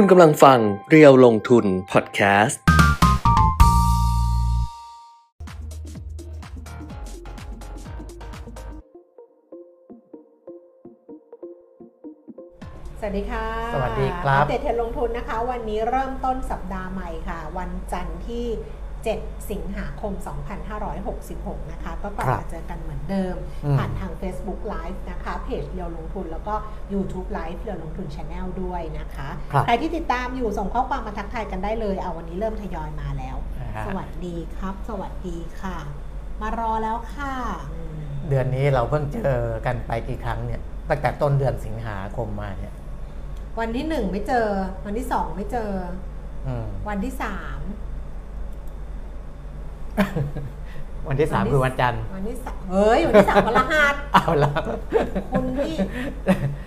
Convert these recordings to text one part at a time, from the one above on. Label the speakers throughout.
Speaker 1: คุณกำลังฟังเรียวลงทุนพอดแคสต์
Speaker 2: สวัสดีค่ะ
Speaker 3: สวัสดีครับ
Speaker 2: อัปเดตเทรนด์ลงทุนนะคะ วันนี้เริ่มต้นสัปดาห์ใหม่ค่ะ วันจันทร์ที่ 7 สิงหาคม 2566 นะคะ ก็กลับมาเจอกันเหมือนเดิม
Speaker 3: อืม
Speaker 2: ผ่านทาง Facebook Live นะคะ เพจเรียวลงทุนแล้วก็ YouTube Live เรียวลงทุน Channel ด้วยนะคะ
Speaker 3: ครับ
Speaker 2: ใครที่ติดตามอยู่ส่งข้อความมาทักทายกันได้เลย เอาวันนี้เริ่มทยอยมาแล้ว
Speaker 3: อ่าฮะ
Speaker 2: สวัสดีครับ สวัสดีค่ะ มารอแล้วค่ะอืม
Speaker 3: เดือนนี้เราเพิ่งเจอกันไปกี่ครั้งเนี่ย ตั้งแต่ต้นเดือนสิงหาคมมาเนี่ย
Speaker 2: วันที่หนึ่งไม่เจอ วันที่สองไม่เจอ
Speaker 3: อืม
Speaker 2: วันที่สาม
Speaker 3: วันที่สามคือวันจันทร์
Speaker 2: วันที่สามเฮ้ย วันที่สามวันรหัส
Speaker 3: เอาละ
Speaker 2: คุณนี่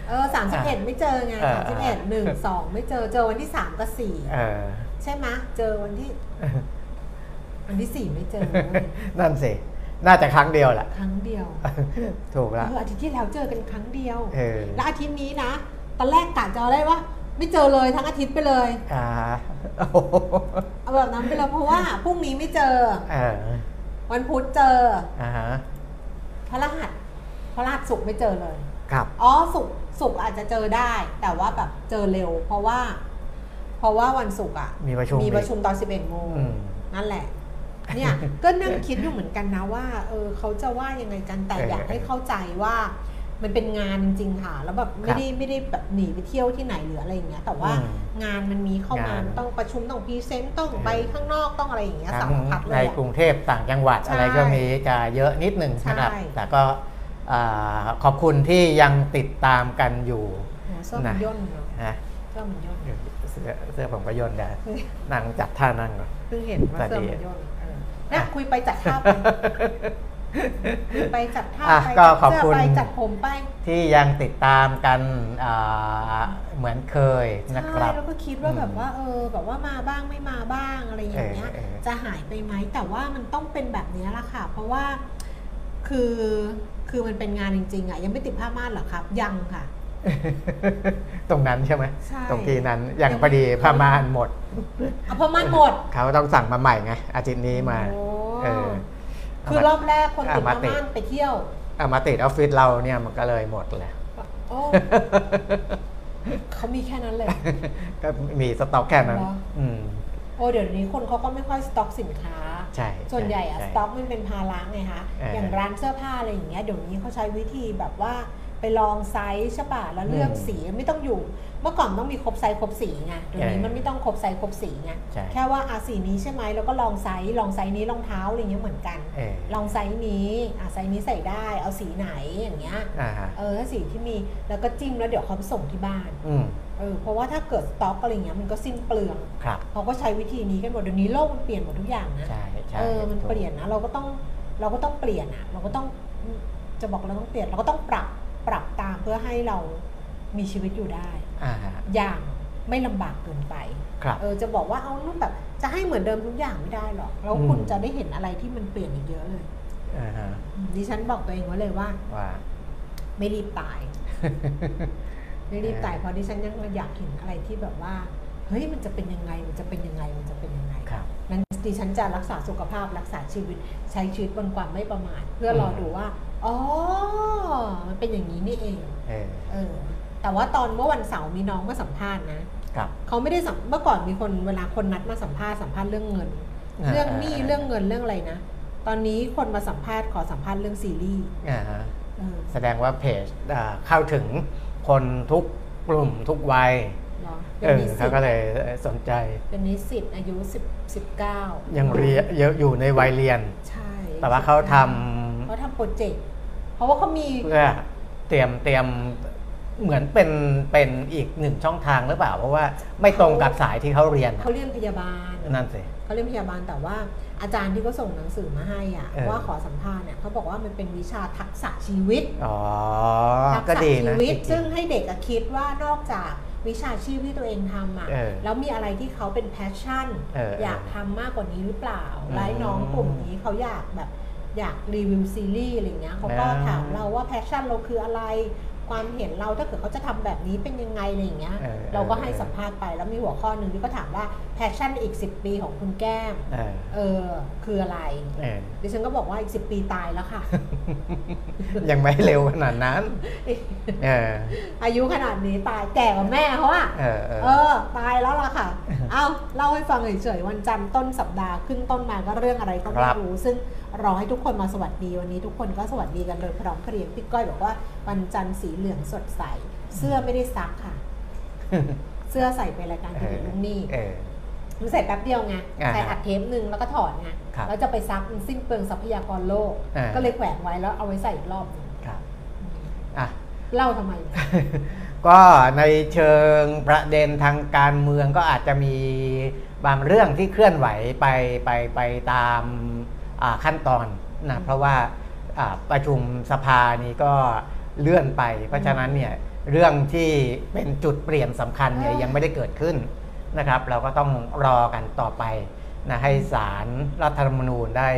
Speaker 2: เออสามสิบเอ็ดไม่เจอไง
Speaker 3: เออ
Speaker 2: สามสิบเอ็ดหนึ่งสองไม่เจอเจอวันที่สามกับสี่
Speaker 3: เออ
Speaker 2: ใช่ไหมะเจอวันที่วันที่สี่ไม่เจอเว้ย
Speaker 3: นั่นสิ น่าจะครั้งเดียวแหละ
Speaker 2: ครั้งเดียว
Speaker 3: ถูก
Speaker 2: เอ
Speaker 3: ละ
Speaker 2: ออาทิตย์ที่แล้วเจอกันครั้งเดียว
Speaker 3: เออ
Speaker 2: แล้วอาทิตย์นี้นะตอนแรกกะจะเอาได้ว่า ไม่เจอเลยทั้งอาทิตย์ไปเลย
Speaker 3: อ่าโอ้โห
Speaker 2: เอาแบบนั้นไปเลยเพราะว่าพรุ่งนี้ไม่เจอ
Speaker 3: เออ
Speaker 2: วันพุธเจอ
Speaker 3: อ่าฮะ
Speaker 2: พระรหัสพระรหัสศุกร์ไม่เจอเลย
Speaker 3: ครับ
Speaker 2: อ๋อศุกร์ศุกร์อาจจะเจอได้ แต่ว่าแบบเจอเร็ว เพราะว่า เพราะว่าวันศุกร์อะ
Speaker 3: มีประชุม
Speaker 2: มีประชุมตอน11โมง
Speaker 3: อืม
Speaker 2: นั่นแหละ เนี่ย ก็นั่งคิดอยู่เหมือนกันนะว่า เออเขาจะว่ายังไงกันแต่
Speaker 3: เออ
Speaker 2: อยากให้เข้าใจว่า มันเป็นงานจริงๆค่ะ แล้วแบบไม่ได้ไม่ได้แบบหนีไปเที่ยวที่ไหนหรืออะไรอย่างเงี้ย แต่ว่า
Speaker 3: อืม
Speaker 2: งานมันมีเข้ามางา
Speaker 3: น
Speaker 2: ต้องประชุมต้อง present ต้องไปข้างนอกต้องอะไรอย่างเงี้ย
Speaker 3: ทั้
Speaker 2: สางรพัดเล
Speaker 3: ใน
Speaker 2: ย
Speaker 3: กรุ
Speaker 2: อะ
Speaker 3: งเทพต่างจังหวัด
Speaker 2: ใช่
Speaker 3: อะไรก็มีจะเยอะนิดหนึ่งนะครับ
Speaker 2: ใช่
Speaker 3: แต่ก็อ่าขอบคุณที่ยังติดตามกันอยู่
Speaker 2: โอ้เสื้อมัน
Speaker 3: นะ
Speaker 2: ย่นเนาะ
Speaker 3: นะ
Speaker 2: เสื้อมันย่น
Speaker 3: เสื้อเสื้อผมก็โยนได้นั่งจัดท่านั่งก่อน
Speaker 2: เพิ่งเห็นว่า
Speaker 3: แต่
Speaker 2: เสื้อ
Speaker 3: ดี
Speaker 2: มันย่นเออนะคุยไปจัดท่าไปคุย ไปจัดท่า
Speaker 3: อะ
Speaker 2: ไป
Speaker 3: ก็
Speaker 2: จัด
Speaker 3: ขอบ
Speaker 2: เสื้อ
Speaker 3: คุณ
Speaker 2: ไปจัดผมไป
Speaker 3: ที่ยังติดตามกันอ่าเหมือนเคยนะค
Speaker 2: ใช่
Speaker 3: รับ
Speaker 2: แล้วก็คิดว่า
Speaker 3: อืม
Speaker 2: แบบว่าเออแบบว่ามาบ้างไม่มาบ้างอะไรอย่างเงี้ย
Speaker 3: เออเออ
Speaker 2: จะหายไปไหมแต่ว่ามันต้องเป็นแบบนี้ละค่ะ เพราะว่าคือคือมันเป็นงานจริงๆอะยังไม่ติดผ้าม่านเหรอครับ ยังค่ะ
Speaker 3: ตรงนั้นใช่ไหม
Speaker 2: ใช่
Speaker 3: ตรงที่นั้นอย่างพอดีผ้าม่านหมด
Speaker 2: เอาผ้าม่านหมด
Speaker 3: เขาต้องสั่งมาใหม่ไงอาทิตย์นี้มา
Speaker 2: โอ้
Speaker 3: เออ
Speaker 2: คือรอบแรกคนติด
Speaker 3: เอามา
Speaker 2: ผ้า
Speaker 3: ติด
Speaker 2: ม่านไปเที่ยว
Speaker 3: เอามาติดออฟฟิศเราเนี่ยมันก็เลยหมดเลย
Speaker 2: โอ้เขามีแค่นั้นเลย
Speaker 3: ก็มีสต็อกแค่นั้น
Speaker 2: เหรอ
Speaker 3: อืม
Speaker 2: โอ้เดี๋ยวนี้คนเขาก็ไม่ค่อยสต็อกสินค้า
Speaker 3: ใช่
Speaker 2: ส่วนใหญ่อะ
Speaker 3: ช่
Speaker 2: สต็อกมันเป็นภาระไงคะ
Speaker 3: เออ
Speaker 2: อ
Speaker 3: อย่าง
Speaker 2: ร้านเสื้อผ้าอะไรอย่างเงี้ยเดี๋ยวนี้เขาใช้วิธีแบบว่า ไปลองไซส์ใช่ป่ะแล้วเลือก
Speaker 3: อืม
Speaker 2: สีไม่ต้องอยู่ เมื่อก่อนต้องมีครบไซส์ครบสีไงเดี๋ยวนี้
Speaker 3: เออ
Speaker 2: มันไม่ต้องครบไซส์ครบสีไง
Speaker 3: ใช่
Speaker 2: แค่ว่าอาสีนี้ใช่ไหมแล้วก็ลองไซส์ลองไซส์นี้รองเท้าอะไรอย่างเงี้ยเหมือนกัน
Speaker 3: เออ
Speaker 2: ลองไซส์นี้อะไซส์นี้ใส่ได้เอาสีไหนอย่างเงี้ย
Speaker 3: อ่าฮะ
Speaker 2: เออถ้าสีที่มีแล้วก็จิ้มแล้วเดี๋ยวเขาไปส่งที่บ้าน
Speaker 3: อืม
Speaker 2: เออเพราะว่าถ้าเกิดสต็อกอะไรเงี้ยมันก็สิ้นเปลือง
Speaker 3: ครับ
Speaker 2: เขาก็ใช้วิธีนี้กันหมดเดี๋ยวนี้โลกมันเปลี่ยนหมดทุกอย่างนะ
Speaker 3: ใช่ใช่
Speaker 2: เออ มันเปลี่ยนนะ เราก็ต้อง เราก็ต้องเปลี่ยนอะ เราก็ต้อง จะบอกเราต้องเปลี่ยน เราก็ต้องปรับปรับตาม เพื่อให้เรามีชีวิตอยู่ได้
Speaker 3: อ่าฮะ
Speaker 2: อย่างไม่ลำบากเกินไป
Speaker 3: ครับ
Speaker 2: เออจะบอกว่าเอานู่นแบบจะให้เหมือนเดิมทุกอย่างไม่ได้หรอก แล้ว
Speaker 3: อืม
Speaker 2: คุณจะได้เห็นอะไรที่มันเปลี่ยนอีกเยอะเลย
Speaker 3: อ่าฮะ
Speaker 2: อืมดิฉันบอกตัวเองไว้เลยว่า
Speaker 3: ว่า
Speaker 2: ไม่รีบตาย ไม่รีบตายเพราะดิฉันยังอยากเห็นอะไรที่แบบว่า เฮ้ยมันจะเป็นยังไงมันจะเป็นยังไงมันจะเป็นยังไง
Speaker 3: ครับ
Speaker 2: นั้นดิฉันจะรักษาสุขภาพรักษาชีวิตใช้ชีวิตบนความไม่ประมาทเพื่อรอดูว่า อ๋อ มันเป็นอย่างนี้นี่เอง
Speaker 3: เออ
Speaker 2: เออ แต่ว่าตอนเมื่อวันเสาร์มีน้องมาสัมภาษณ์นะ
Speaker 3: ครับ
Speaker 2: เขาไม่ได้สัมเมื่อก่อนมีคนเวลาคนนัดมาสัมภาษณ์สัมภาษณ์เรื่องเงิน
Speaker 3: อ่า
Speaker 2: เรื่องหนี้
Speaker 3: อ่า
Speaker 2: เรื่องเงินเรื่องอะไรนะ ตอนนี้คนมาสัมภาษณ์ขอสัมภาษณ์เรื่องซีรีส์
Speaker 3: อ่าฮะ
Speaker 2: เออ
Speaker 3: แสดงว่าเพจอ่าเข้าถึงคนทุกกลุ่มทุกวัย
Speaker 2: เหรอ
Speaker 3: เอ
Speaker 2: เป็น
Speaker 3: อ
Speaker 2: นิสิ
Speaker 3: เขา
Speaker 2: ต
Speaker 3: ก็เลยสนใจ
Speaker 2: เป็นนิสิตอายุสิบสิบเก้า
Speaker 3: ยังเรียนเยอะอยู่ในวัยเรียน
Speaker 2: ใช่
Speaker 3: แต่ว่าเขาท
Speaker 2: เขาทำโปรเจกต์เพราะว่าเขามีำ
Speaker 3: เพื่อเตรียมเตรียมเหมือนเป็นเป็นอีกหนึ่งช่องทางหรือเปล่า เพราะว่าไม่ตรงกับสายที่เขาเรียน
Speaker 2: เขาเรียนพยาบาล
Speaker 3: นั่นสิ
Speaker 2: เขาเรียนพยาบาลแต่ว่าอาจารย์ที่เขาส่งหนังสือมาให้อะ
Speaker 3: เออ
Speaker 2: ว่าขอสัมภาษณ์เนี่ยเขาบอกว่ามันเป็นวิชาทักษะชีวิต
Speaker 3: อ๋อ
Speaker 2: ทัก
Speaker 3: ก็
Speaker 2: ษะ
Speaker 3: ดี
Speaker 2: ชี
Speaker 3: นะ
Speaker 2: วิต
Speaker 3: จริงๆ
Speaker 2: ซึ่งให้เด็กอะคิดว่านอกจากวิชาชีพที่ตัวเองทำอะ
Speaker 3: เออ
Speaker 2: แล้วมีอะไรที่เขาเป็นแพชชั่น
Speaker 3: เออเออ
Speaker 2: อยากทำมากกว่านี้หรือเปล่า
Speaker 3: อืม
Speaker 2: ไล่น้องกลุ่มนี้เขาอยากแบบ อยากรีวิวซีรีส์อะไรเงี้ยเขาก็
Speaker 3: อ่า
Speaker 2: ถามเราว่า passion เราคืออะไรความเห็นเราถ้าเกิดเขาจะทำแบบนี้เป็นยังไงอะไรอย่างเงี้ย
Speaker 3: เออ
Speaker 2: เราก็ให้สัมภาษณ์ไปแล้วมีหัวข้อหนึ่งที่ก็ถามว่า passion อีก 10 ปีของคุณแก้ม
Speaker 3: เออ
Speaker 2: เออ คืออะไร
Speaker 3: เออ
Speaker 2: ดิฉันก็บอกว่าอีก 10 ปีตายแล้วค่ะ
Speaker 3: ยังไม่เร็วขนาดนั้น เออ
Speaker 2: อายุขนาดนี้ตายแก่กว่าแม่เขาอะ
Speaker 3: เออเออ
Speaker 2: เออ ตายแล้วล่ะค่ะ เอาเล่าให้ฟังเฉยๆวันจันทร์ต้นสัปดาห์ขึ้นต้นมาก็เรื่องอะไรก็ไม่
Speaker 3: ครับ
Speaker 2: รู้ ซึ่งรอให้ทุกคนมาสวัสดีวันนี้ทุกคนก็สวัสดีกันโดยพร้อมเพรียงพี่ก้อยบอกว่าวันจันทร์สีเหลืองสดใส เสื้อไม่ได้ซักค่ะ เสื้อใส่ไปรายการทีวีลุงนี่
Speaker 3: เออ
Speaker 2: มันใส่แป๊บเดียวไง
Speaker 3: อ่าฮะ
Speaker 2: ใส่อัดเทปหนึ่งแล้วก็ถอดไง
Speaker 3: ครับ
Speaker 2: แล้วจะไปซักมันสิ้นเปลืองทรัพยากรโลก
Speaker 3: อ่า
Speaker 2: ก็เลยแขวนไว้แล้วเอาไว้ใส่อีกรอบหนึ่ง
Speaker 3: ครับอะ
Speaker 2: เล่าทำไม
Speaker 3: ก็ในเชิงประเด็นทางการเมืองก็อาจจะมีบางเรื่องที่เคลื่อนไหวไปไปไปตามอ่าขั้นตอนนะเพราะว่าอ่าประชุมสภานี้ก็เลื่อนไป เพราะฉะนั้นเนี่ยเรื่องที่เป็นจุดเปลี่ยนสำคัญเนี่ย
Speaker 2: เออ
Speaker 3: ยังไม่ได้เกิดขึ้น นะครับ เราก็ต้องรอกันต่อไปนะให้ศาลรรัฐธรรมนูญได้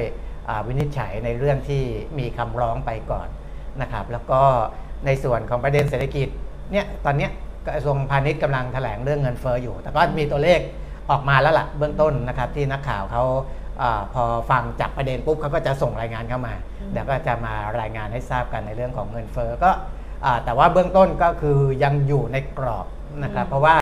Speaker 3: วินิจฉัยในเรื่องที่มีคำร้องไปก่อนนะครับ แล้วก็ในส่วนของประเด็นเศรษฐกิจเนี่ยตอนนี้กระทรวงพาณิชย์กำลังแถลงเรื่องเงินเฟอ้ออยู่ แต่ก็มีตัวเลขออกมาแล้วล่ะเบื้องต้นนะครับที่นักข่าวเขาอพอฟังจับประเด็นปุ๊บเขาก็จะส่งรายงานเข้ามาเดี๋ยวก็จะมารายงานให้ทราบกันในเรื่องของเงินเฟอ้อก็แต่ว่าเบื้องต้นก็คือยังอยู่ในกรอบนะครับ เพราะว่า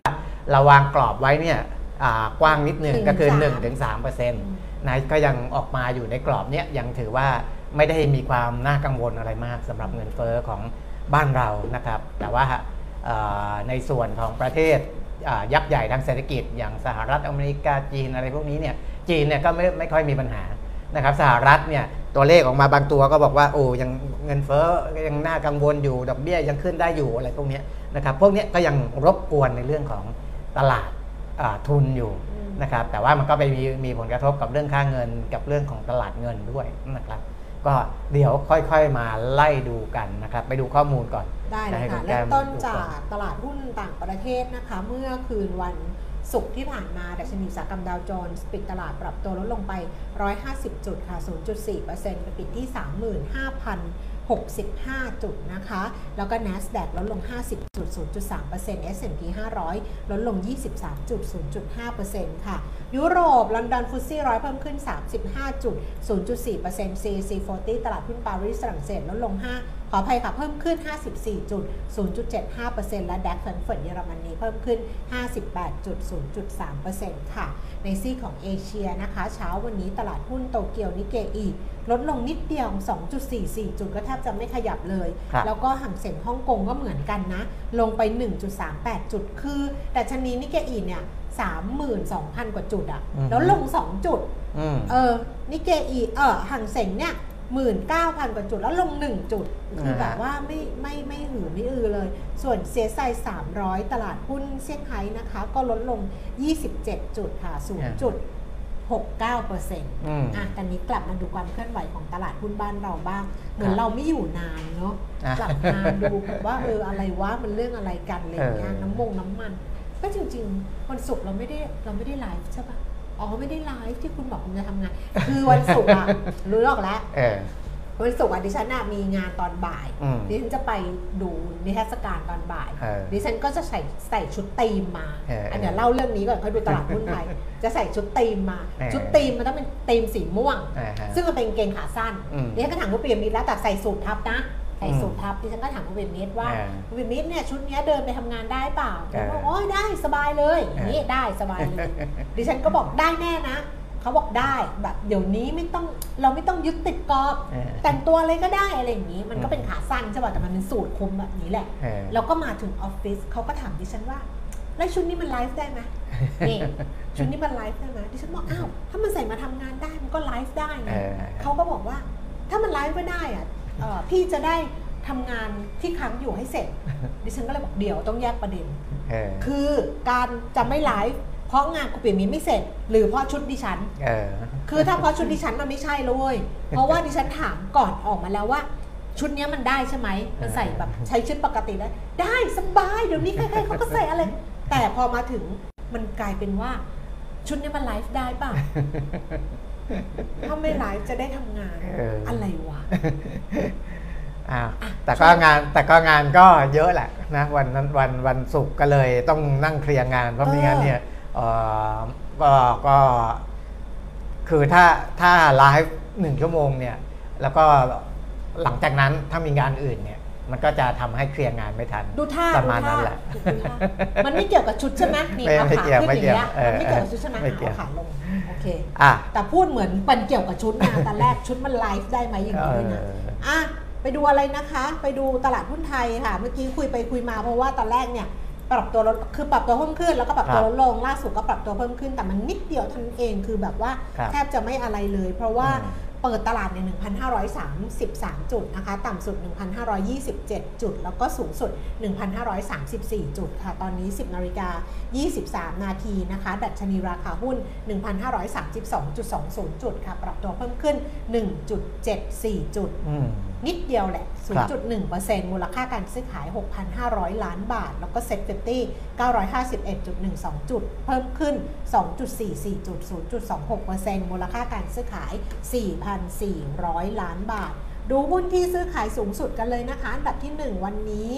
Speaker 3: เราวางกรอบไว้เนี่ยอ่ากว้างนิดนึงก็คือ1-3%เปอร์เซ็นต์นะก็ยังออกมาอยู่ในกรอบเนี้ยยังถือว่าไม่ได้มีความน่ากังวลอะไรมากสำหรับเงินเฟอ้อของบ้านเรานะครับ แต่ว่าเอ่อในส่วนของประเทศอ่ายักษ์ใหญ่ทางเศรษฐกิจ อย่างสหรัฐอเมริกาจีนอะไรพวกนี้เนี่ยจีนเนี่ยก็ไม่ไม่ค่อยมีปัญหานะครับสหรัฐเนี่ยตัวเลขออกมาบางตัวก็บอกว่าโอ้ยังเงินเฟ้อยังน่ากังวลอยู่ดอกเบี้ยยังขึ้นได้อยู่อะไรพวกเนี้ยนะครับพวกเนี้ยก็ยังรบกวนในเรื่องของ ตลาดอ่าทุนอยู่
Speaker 2: อืม
Speaker 3: นะครับ แต่ว่ามันก็ไปมีมีผลกระทบกับเรื่องค่าเงินกับเรื่องของตลาดเงินด้วยนะครับ ก็เดี๋ยวค่อยๆมาไล่ดูกันนะครับ ไปดูข้อมูลก่อน
Speaker 2: ได้เลย
Speaker 3: ให้
Speaker 2: ค่ะ
Speaker 3: ณ
Speaker 2: เริ่
Speaker 3: แก้
Speaker 2: ม
Speaker 3: ม
Speaker 2: ต้น
Speaker 3: ดู
Speaker 2: จา
Speaker 3: ก่
Speaker 2: กตลาดหุ้นต่างประเทศนะคะ เมื่อคืนวันศุกร์ที่ผ่านมาดัชนีอุตสาหกรรมดาวโจนส์ปิดตลาดปรับตัวลดลงไป 150 จุดค่ะ 0.4%ไปปิดที่ 65 จุดนะคะ แล้วก็ NASDAQ ลดลง 50จุด0.3% S&P 500 ลดลง 23จุด0.5%ค่ะ ยุโรป ลอนดอนฟุตซี่ร้อยเพิ่มขึ้น 35จุด0.4% CAC 40 ตลาดหุ้นปารีสฝรั่งเศสลดลง 5 ขออภัยค่ะเพิ่มขึ้น 54จุด0.75%และดัคแฟรงก์เฟิร์ตเยอรมนีเพิ่มขึ้น 58จุด0.3%ค่ะ ในซีกของเอเชียนะคะ เช้าวันนี้ตลาดหุ้นโตเกียวนิเกอีลดลงนิดเดียว 2.44 จุดก็แทบจะไม่ขยับเลย
Speaker 3: ครับ
Speaker 2: แล้วก็ห่างเสียงฮ่องกงก็เหมือนกันนะ ลงไป 1.38 จุด คือแต่ชนีนิเกอีเนี่ย32,000 กว่าจุดอะ
Speaker 3: อือฮึ
Speaker 2: แล้วลง 2 จุด
Speaker 3: อืม
Speaker 2: เออนิเกอีเออห่างเสียงเนี่ย 19,000 กว่าจุดแล้วลง 1 จุดคือแบบว่าไม่ไม่ไม่หือไม่อือเลย ส่วนเซียไซ300 ตลาดหุ้นเซี่ยงไฮ้นะคะ ก็ลดลง 27 จุดค่ะ0จุด69เปอร์เซ็นต์
Speaker 3: อืม
Speaker 2: อะกันนี้กลับมาดูความเคลื่อนไหวของตลาดหุ้นบ้านเราบ้าง เหมือ
Speaker 3: ครั
Speaker 2: น
Speaker 3: บ
Speaker 2: เราไม่อยู่นานเนาะ
Speaker 3: อะ
Speaker 2: กลับมาดูแบบว่าเอออะไรวะมันเรื่องอะไรกันอะไรอย่างเงี้ย
Speaker 3: เออ
Speaker 2: น้ำมงน้ำมัน ก็จริงๆวันศุกร์เราไม่ได้เราไม่ได้ไลฟ์ใช่ปะ อ๋อไม่ได้ไลฟ์ที่คุณบอกคุณจะทำงาน คือวันศุกร์อะรู้หรอกแล้ว
Speaker 3: เออ
Speaker 2: วันศุกร์อะดิฉันน่ะมีงานตอนบ่าย
Speaker 3: อืม
Speaker 2: ดิฉันจะไปดูนิทรรศการตอนบ่าย
Speaker 3: เออ
Speaker 2: ดิฉันก็จะใส่ใส่ชุดธีมมา
Speaker 3: เอออั
Speaker 2: นเดี๋ยวเล่าเรื่องนี้ก่อนค่อยดูตลาดหุ้นไทย จะใส่ชุดธีมมา
Speaker 3: เออ
Speaker 2: ชุดธีมมันต้องเป็นธีมสีม่วง
Speaker 3: อ่าฮะ
Speaker 2: ซึ่งมันเป็นกางเกงขาสั้น
Speaker 3: อืม
Speaker 2: ดิฉันก็ถามคุณเปียมิตรแล้วแต่ใส่สูททับนะ ใส่
Speaker 3: อืม
Speaker 2: สูททับดิฉันก็ถามคุณเปียมิตรว่า
Speaker 3: เออ
Speaker 2: คุณเปียมิตรเนี่ยชุดเนี้ยเดินไปทำงานได้เปล่า
Speaker 3: เออ
Speaker 2: เขาบอกโอ้ยได้สบายเลยอย่างนี้ได้สบายเลยดิฉันก็บอกได้แน่นะเขาบอกได้แบบเดี๋ยวนี้ไม่ต้องเราไม่ต้องยึดติดกรอบ
Speaker 3: เออ
Speaker 2: แต่งตัวอะไรก็ได้อะไรอย่างนี้ มันก็
Speaker 3: อืม
Speaker 2: เป็นขาสั้นใช่ป่ะแต่มันเป็นสูทคลุมแบบนี้แหละ
Speaker 3: เออ
Speaker 2: แล้วก็มาถึงออฟฟิศเขาก็ถามดิฉันว่าแล้วชุดนี้มันไลฟ์ได้ไหมนี่ชุดนี้มันไลฟ์ได้ไหมดิฉันบอกอ้าวถ้ามันใส่มาทำงานได้มันก็ไลฟ์ได้
Speaker 3: เอ
Speaker 2: นะ
Speaker 3: อ
Speaker 2: เขาก็บอกว่า ถ้ามันไลฟ์ไม่ได้อะเอ่อ พี่จะได้ทำงานที่ค้างอยู่ให้เสร็จ ดิฉันก็เลยบอกเดี๋ยวต้องแยกประเด็น
Speaker 3: เออ
Speaker 2: คือการจะไม่ไลฟ์เพราะงานกูเปลี่ยนมีไม่เสร็จ หรือเพราะชุดดิฉัน
Speaker 3: เออ
Speaker 2: คือถ้าเพราะชุดดิฉันมันไม่ใช่เลยเว้ยเพราะว่าดิฉันถามก่อนออกมาแล้วว่า ชุดเนี้ยมันได้ใช่ไหมมันใส่แบบใช้ชุดปกติได้ได้สบายเดี๋ยวนี้ใครๆเขาก็ใส่อะไร แต่พอมาถึงมันกลายเป็นว่าชุดเนี้ยมันไลฟ์ได้ป่ะ ถ้าไม่ไลฟ์จะได้ทำงาน
Speaker 3: เอออ
Speaker 2: อะไรวะ
Speaker 3: อ่าแต่ก็งานแต่ก็งานก็เยอะแหละนะวันนั้นวันวันศุกร์ก็เลยต้องนั่งเคลียร์งาน เพราะไม่งั้นเนี่ยเอ่อก็ก็ คือถ้าถ้าไลฟ์หนึ่งชั่วโมงเนี่ย แล้วก็หลังจากนั้นถ้ามีงานอื่นเนี่ย มันก็จะทำให้เคลียร์งานไม่ทัน
Speaker 2: ดูท่า
Speaker 3: ประ
Speaker 2: ดู
Speaker 3: มาณ
Speaker 2: ท่า
Speaker 3: นั้นแหละ
Speaker 2: ดูท่ามันไม่เกี่ยวกับชุดใช่ไหมนี่
Speaker 3: ไม่
Speaker 2: เอา
Speaker 3: ไม่
Speaker 2: ขา
Speaker 3: เกี่ยว
Speaker 2: ขึ้น
Speaker 3: ไม่
Speaker 2: อย่าง
Speaker 3: เกี่ยว
Speaker 2: เงี้ย
Speaker 3: เออ
Speaker 2: มันไม่เกี่ยวกับชุดใช่ไหม
Speaker 3: ไม่เกี่ยว
Speaker 2: เอาขาลงโอเค
Speaker 3: อะ
Speaker 2: แต่พูดเหมือนมันเกี่ยวกับชุดนะตอนแรกชุดมันไลฟ์ได้ไหมอย่างนี้ด้วยนะ
Speaker 3: เออ
Speaker 2: อะไปดูอะไรนะคะ ไปดูตลาดหุ้นไทยค่ะ เมื่อกี้คุยไปคุยมาเพราะว่าตอนแรกเนี่ยปรับตัวลดคือปรับตัวเพิ่มขึ้นแล้วก็ปรับตัว
Speaker 3: ครับ
Speaker 2: ลดลงล่าสุดก็ปรับตัวเพิ่มขึ้น แต่มันนิดเดียวเท่านั้นเองคือแบบว่า
Speaker 3: ครับ
Speaker 2: แทบจะไม่อะไรเลย เพราะว่า
Speaker 3: อืม
Speaker 2: เปิดตลาดใน 1,533 จุดนะคะ ต่ำสุด 1,527 จุด แล้วก็สูงสุด 1,534 จุดค่ะ ตอนนี้ 10นาฬิกา23 นาทีนะคะ ดัชนีราคาหุ้น 1,532.20 จุดค่ะ ปรับตัวเพิ่มขึ้น 1.74 จุด
Speaker 3: อืม
Speaker 2: นิดเดียวแหละ
Speaker 3: ครับ
Speaker 2: 0.1%มูลค่าการซื้อขาย 6,500 ล้านบาท แล้วก็ SET Fifty 951.12 จุด เพิ่มขึ้น 2.44จุด0.26%มูลค่าการซื้อขาย 4,400 ล้านบาท ดูหุ้นที่ซื้อขายสูงสุดกันเลยนะคะ อันดับที่ 1 วันนี้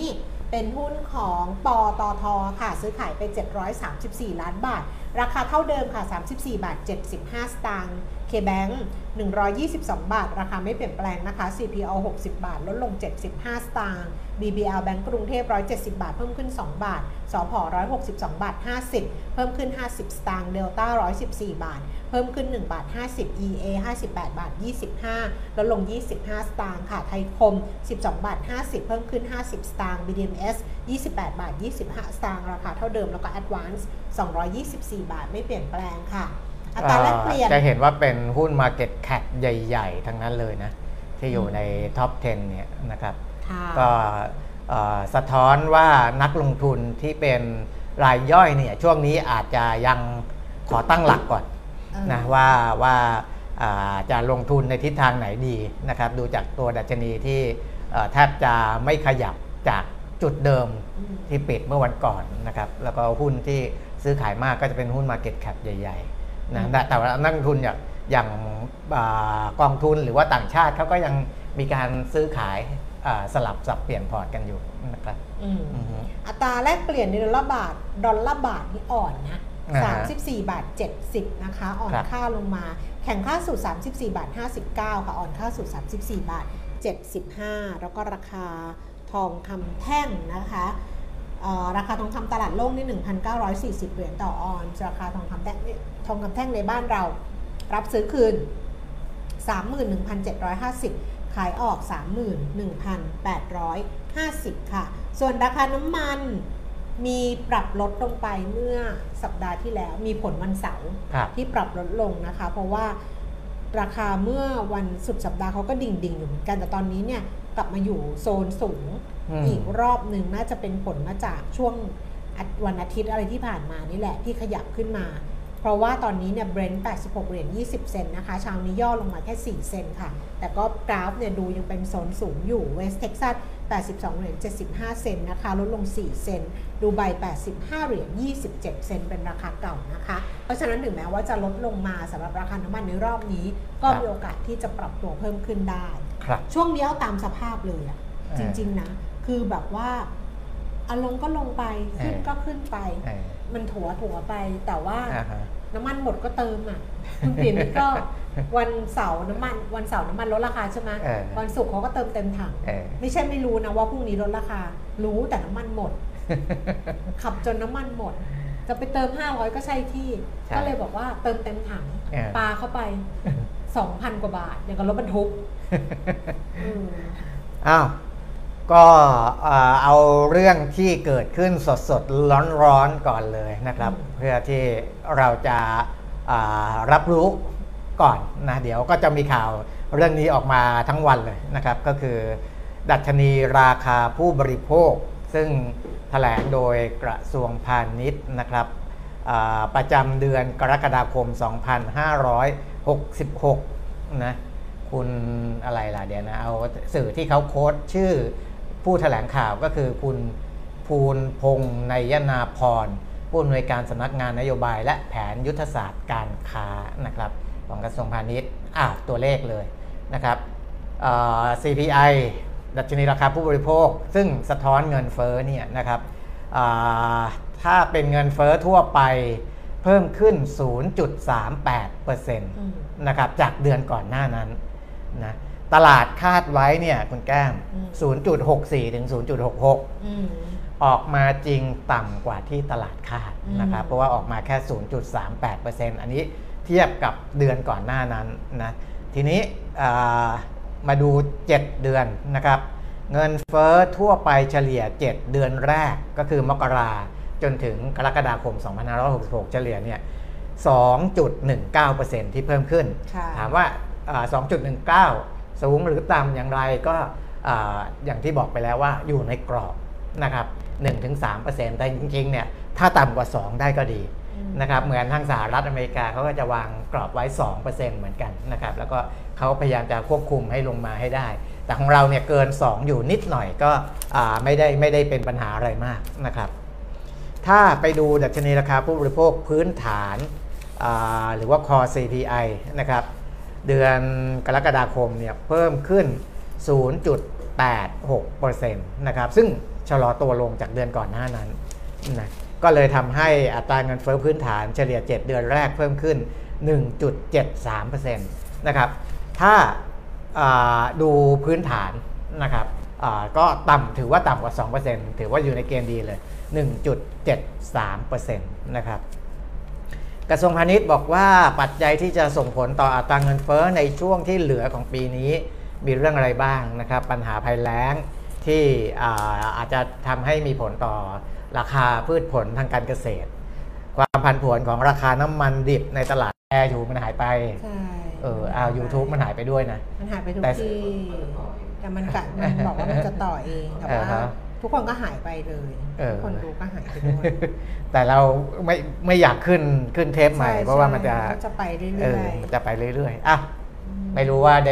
Speaker 2: เป็นหุ้นของปอตอทค่ะ ซื้อขายไป 734 ล้านบาท ราคาเท่าเดิมค่ะ 34 บาท 75 สตางค์ KBank 122 บาท ราคาไม่เปลี่ยนแปลงนะคะ CPO 60 บาท ลดลง 75 สตางค์ BBL แบงก์กรุงเทพ 170 บาท เพิ่มขึ้น 2 บาท สพ162 บาท 50 เพิ่มขึ้น 50 สตางค์ เดลต้า 114 บาท เพิ่มขึ้น 1 บาท 50 EA 58 บาท 25 ลดลง 25 สตางค์ค่ะ ไทยคม 12 บาท 50 เพิ่มขึ้น 50 สตางค์ BDMS 28 บาท 25 สตางค์ ราคาเท่าเดิม แล้วก็ Advance 224 บาท ไม่เปลี่ยนแปลงค่ะ อัตราแลกเปลี่ยน
Speaker 3: จะเห็นว่าเป็นหุ้น Market Cap ใหญ่ ๆ ทั้งนั้นเลยนะ ที่อยู่ใน top 10 เนี่ยนะครับ
Speaker 2: ค่ะ
Speaker 3: ก็เอ่อสะท้อนว่านักลงทุนที่เป็นรายย่อยเนี่ยช่วงนี้อาจจะยังขอตั้งหลักก่อน
Speaker 2: เออ
Speaker 3: นะว่าว่าอ่าจะลงทุนในทิศทางไหนดีนะครับ ดูจากตัวดัชนีที่เอ่อแทบจะไม่ขยับจากจุดเดิม
Speaker 2: อืม
Speaker 3: ที่ปิดเมื่อวันก่อนนะครับ แล้วก็หุ้นที่ซื้อขายมากก็จะเป็นหุ้น Market Cap ใหญ่ ๆ นะแต่แต่ว่านักลงทุนอย่างอย่างอ่ากองทุนหรือว่าต่างชาติเขาก็ยังมีการซื้อขายอ่าสลับสับเปลี่ยนพอร์ตกันอยู่นะครับ
Speaker 2: อืม
Speaker 3: อือฮึ
Speaker 2: อัตราแลกเปลี่ยนในดอลลาร์บาทดอลลาร์บาทนี่อ่อนนะ
Speaker 3: อ่าฮะ
Speaker 2: 34บาท70นะคะ อ่อน
Speaker 3: ครับ
Speaker 2: ค่าลงมา แข็งค่าสุด34บาท59ค่ะ อ่อนค่าสุด34บาท75 แล้วก็ราคาทองคำแท่งนะคะเอ่อราคาทองคำตลาดโลกนี่1,940 เหรียญต่อออนซ์ราคาทองคำแท่งท องคำแท่งในบ้านเรา รับซื้อคืน 31,750 ขายออก 31,850 ค่ะ ส่วนราคาน้ำมันมีปรับลดลงไปเมื่อสัปดาห์ที่แล้วมีผลวันเสาร์
Speaker 3: ครับ
Speaker 2: ที่ปรับลดลงนะคะ เพราะว่าราคาเมื่อวันสุดสัปดาห์เขาก็ดิ่งดิ่งๆอยู่เหมือนกันแต่ตอนนี้เนี่ยกลับมาอยู่โซนสูง
Speaker 3: อืม
Speaker 2: อีกรอบหนึ่งน่าจะเป็นผลมาจากช่วงอาทิตย์วันอาทิตย์อะไรที่ผ่านมานี่แหละที่ขยับขึ้นมา เพราะว่าตอนนี้เนี่ยเบรนท์86 เหรียญ 20 เซนต์นะคะ เช้านี้ย่อลงมาแค่ 4 เซนต์ค่ะ แต่ก็กราฟเนี่ยดูยังเป็นโซนสูงอยู่ West Texas 82 เหรียญ 75 เซนต์นะคะ ลดลง 4 เซนต์ดูไบ 85 เหรียญ 27 เซนต์เป็นราคาเก่านะคะ เพราะฉะนั้นถึงแม้ว่าจะลดลงมาสำหรับราคาน้ำมันในรอบนี้ ก็
Speaker 3: ครับ
Speaker 2: มีโอกาสที่จะปรับตัวเพิ่มขึ้นได้
Speaker 3: ครับ
Speaker 2: ช่วงนี้เอาตามสภาพเลยอะ
Speaker 3: เออ
Speaker 2: จริง ๆ นะ คือแบบว่าอารมณ์ก็ลงไป ขึ้น
Speaker 3: เออ
Speaker 2: ก็ขึ้นไป
Speaker 3: เออ
Speaker 2: มันถัวถัวไปแต่ว่า
Speaker 3: อ่าฮะ
Speaker 2: น้ำมันหมดก็เติมอะคุณเปลี่ยนนี่ก็วันเสาร์น้ำมันวันเสาร์น้ำมันลดราคาใช่ไหม
Speaker 3: เออ
Speaker 2: วันศุกร์เขาก็เติมเต็มถัง
Speaker 3: เออ
Speaker 2: ไม่ใช่ไม่รู้นะว่าพรุ่งนี้ลดราคา รู้แต่น้ำมันหมด ขับจนน้ำมันหมด จะไปเติม 500 ก็ใช่ที่
Speaker 3: ใช่
Speaker 2: ก็เลยบอกว่าเติมเต็มถัง
Speaker 3: เออ
Speaker 2: ปาเข้าไป 2,000 กว่าบาทอย่างกับรถบรรทุกอืม
Speaker 3: อ้าว ก็เอ่อเอาเรื่องที่เกิดขึ้นสดสดร้อนร้อนๆก่อนเลยนะครับ เพื่อที่เราจะอ่ารับรู้ก่อนนะเดี๋ยวก็จะมีข่าวเรื่องนี้ออกมาทั้งวันเลยนะครับ ก็คือ ดัชนีราคาผู้บริโภค ซึ่งแถลงโดยกระทรวงพาณิชย์นะครับอ่าประจำเดือนกรกฎาคม 2566 นะคุณอะไรล่ะเดี๋ยวนะ เอาสื่อที่เขาโค้ดชื่อ ผู้แถลงข่าวก็คือคุณภูลพงษ์นยนาพร ผู้อำนวยการสำนักงานนโยบาย และแผนยุทธศาสตร์การค้านะครับของกระทรวงพาณิชย์อะตัวเลขเลยนะครับเอ่อ CPI ดัชนีราคาผู้บริโภค ซึ่งสะท้อนเงินเฟ้อเนี่ยนะครับอ่าถ้าเป็นเงินเฟ้อทั่วไปเพิ่มขึ้น 0.38%นะครับจากเดือนก่อนหน้านั้นนะ ตลาดคาดไว้เนี่ยคุณแก้ม
Speaker 2: อืม
Speaker 3: 0.64 ถึง 0.66
Speaker 2: อืม
Speaker 3: ออกมาจริงต่ำกว่าที่ตลาดคาดนะครับ
Speaker 2: อืม
Speaker 3: เพราะว่าออกมาแค่ 0.38%อันนี้เทียบกับเดือนก่อนหน้านั้นนะ ทีนี้อ่ามาดู 7 เดือนนะครับ เงินเฟ้อทั่วไปเฉลี่ย 7 เดือนแรกก็คือมกราจนถึงกรกฎาคม 2566 เฉลี่ยเนี่ย 2.19%ที่เพิ่มขึ้น
Speaker 2: ค่ะ
Speaker 3: ถามว่าอ่า2.19 สูงหรือต่ำอย่างไรก็ออย่างที่บอกไปแล้วว่าอยู่ในกรอบนะครับ1-3%แต่จริงๆเนี่ยถ้าต่ำกว่า 2 ได้ก็ดีนะครับเหมือนทางสหรัฐอเมริกาเขาก็จะวางกรอบไว้ 2%เหมือนกันนะครับแล้วก็เขาพยายามจะควบคุมให้ลงมาให้ได้ แต่ของเราเนี่ยเกิน 2 อยู่นิดหน่อยก็ไม่ได้ไม่ได้เป็นปัญหาอะไรมากนะครับ ถ้าไปดูดัชนีราคาผู้บริโภคพื้นฐานหรือว่า Core CPI นะครับ เดือนกรกฎาคมเนี่ยเพิ่มขึ้น 0.86%นะครับ ซึ่งชะลอตัวลงจากเดือนก่อนหน้านั้นนะก็เลยทำให้อัตราเงินเฟ้อพื้นฐานเฉลี่ย 7 เดือนแรกเพิ่มขึ้น 1.73%นะครับ ถ้าาดูพื้นฐานนะครับก็ต่ำถือว่าต่ำกว่า 2%ถือว่าอยู่ในเกณฑ์ดีเลย 1.73%นะครับ กระทรวงพาณิชย์บอกว่าปัจจัยที่จะส่งผลต่ออัตราเงินเฟ้อในช่วงที่เหลือของปีนี้ มีเรื่องอะไรบ้างนะครับ ปัญหาภัยแล้งที่อ่าอาจจะทำให้มีผลต่อราคาพืชผลทางการเกษตร ความผันผวนของราคาน้ำมันดิบในตลาดแอร์อยู่มันหายไป
Speaker 2: ใช่
Speaker 3: เออเอายูทูบมันหายไปด้วยนะ
Speaker 2: มันหายไปทุก
Speaker 3: แต่
Speaker 2: ที่แต่มันกะมันบอกว่ามันจะต่อเองแต่
Speaker 3: อ่า
Speaker 2: ว่า
Speaker 3: ฮะ
Speaker 2: ทุกคนก็หายไปเลย
Speaker 3: เออ
Speaker 2: ทุกคนดูก็หายไปด้วย
Speaker 3: แต่เราไม่ไม่อยากขึ้นขึ้นเทปใหม่
Speaker 2: ใช่
Speaker 3: เพราะว่ามันจะ
Speaker 2: ใช่จะไปเรื่
Speaker 3: เออ
Speaker 2: อย
Speaker 3: มันจะไปเรื่อยๆอะไม่รู้ว่าได้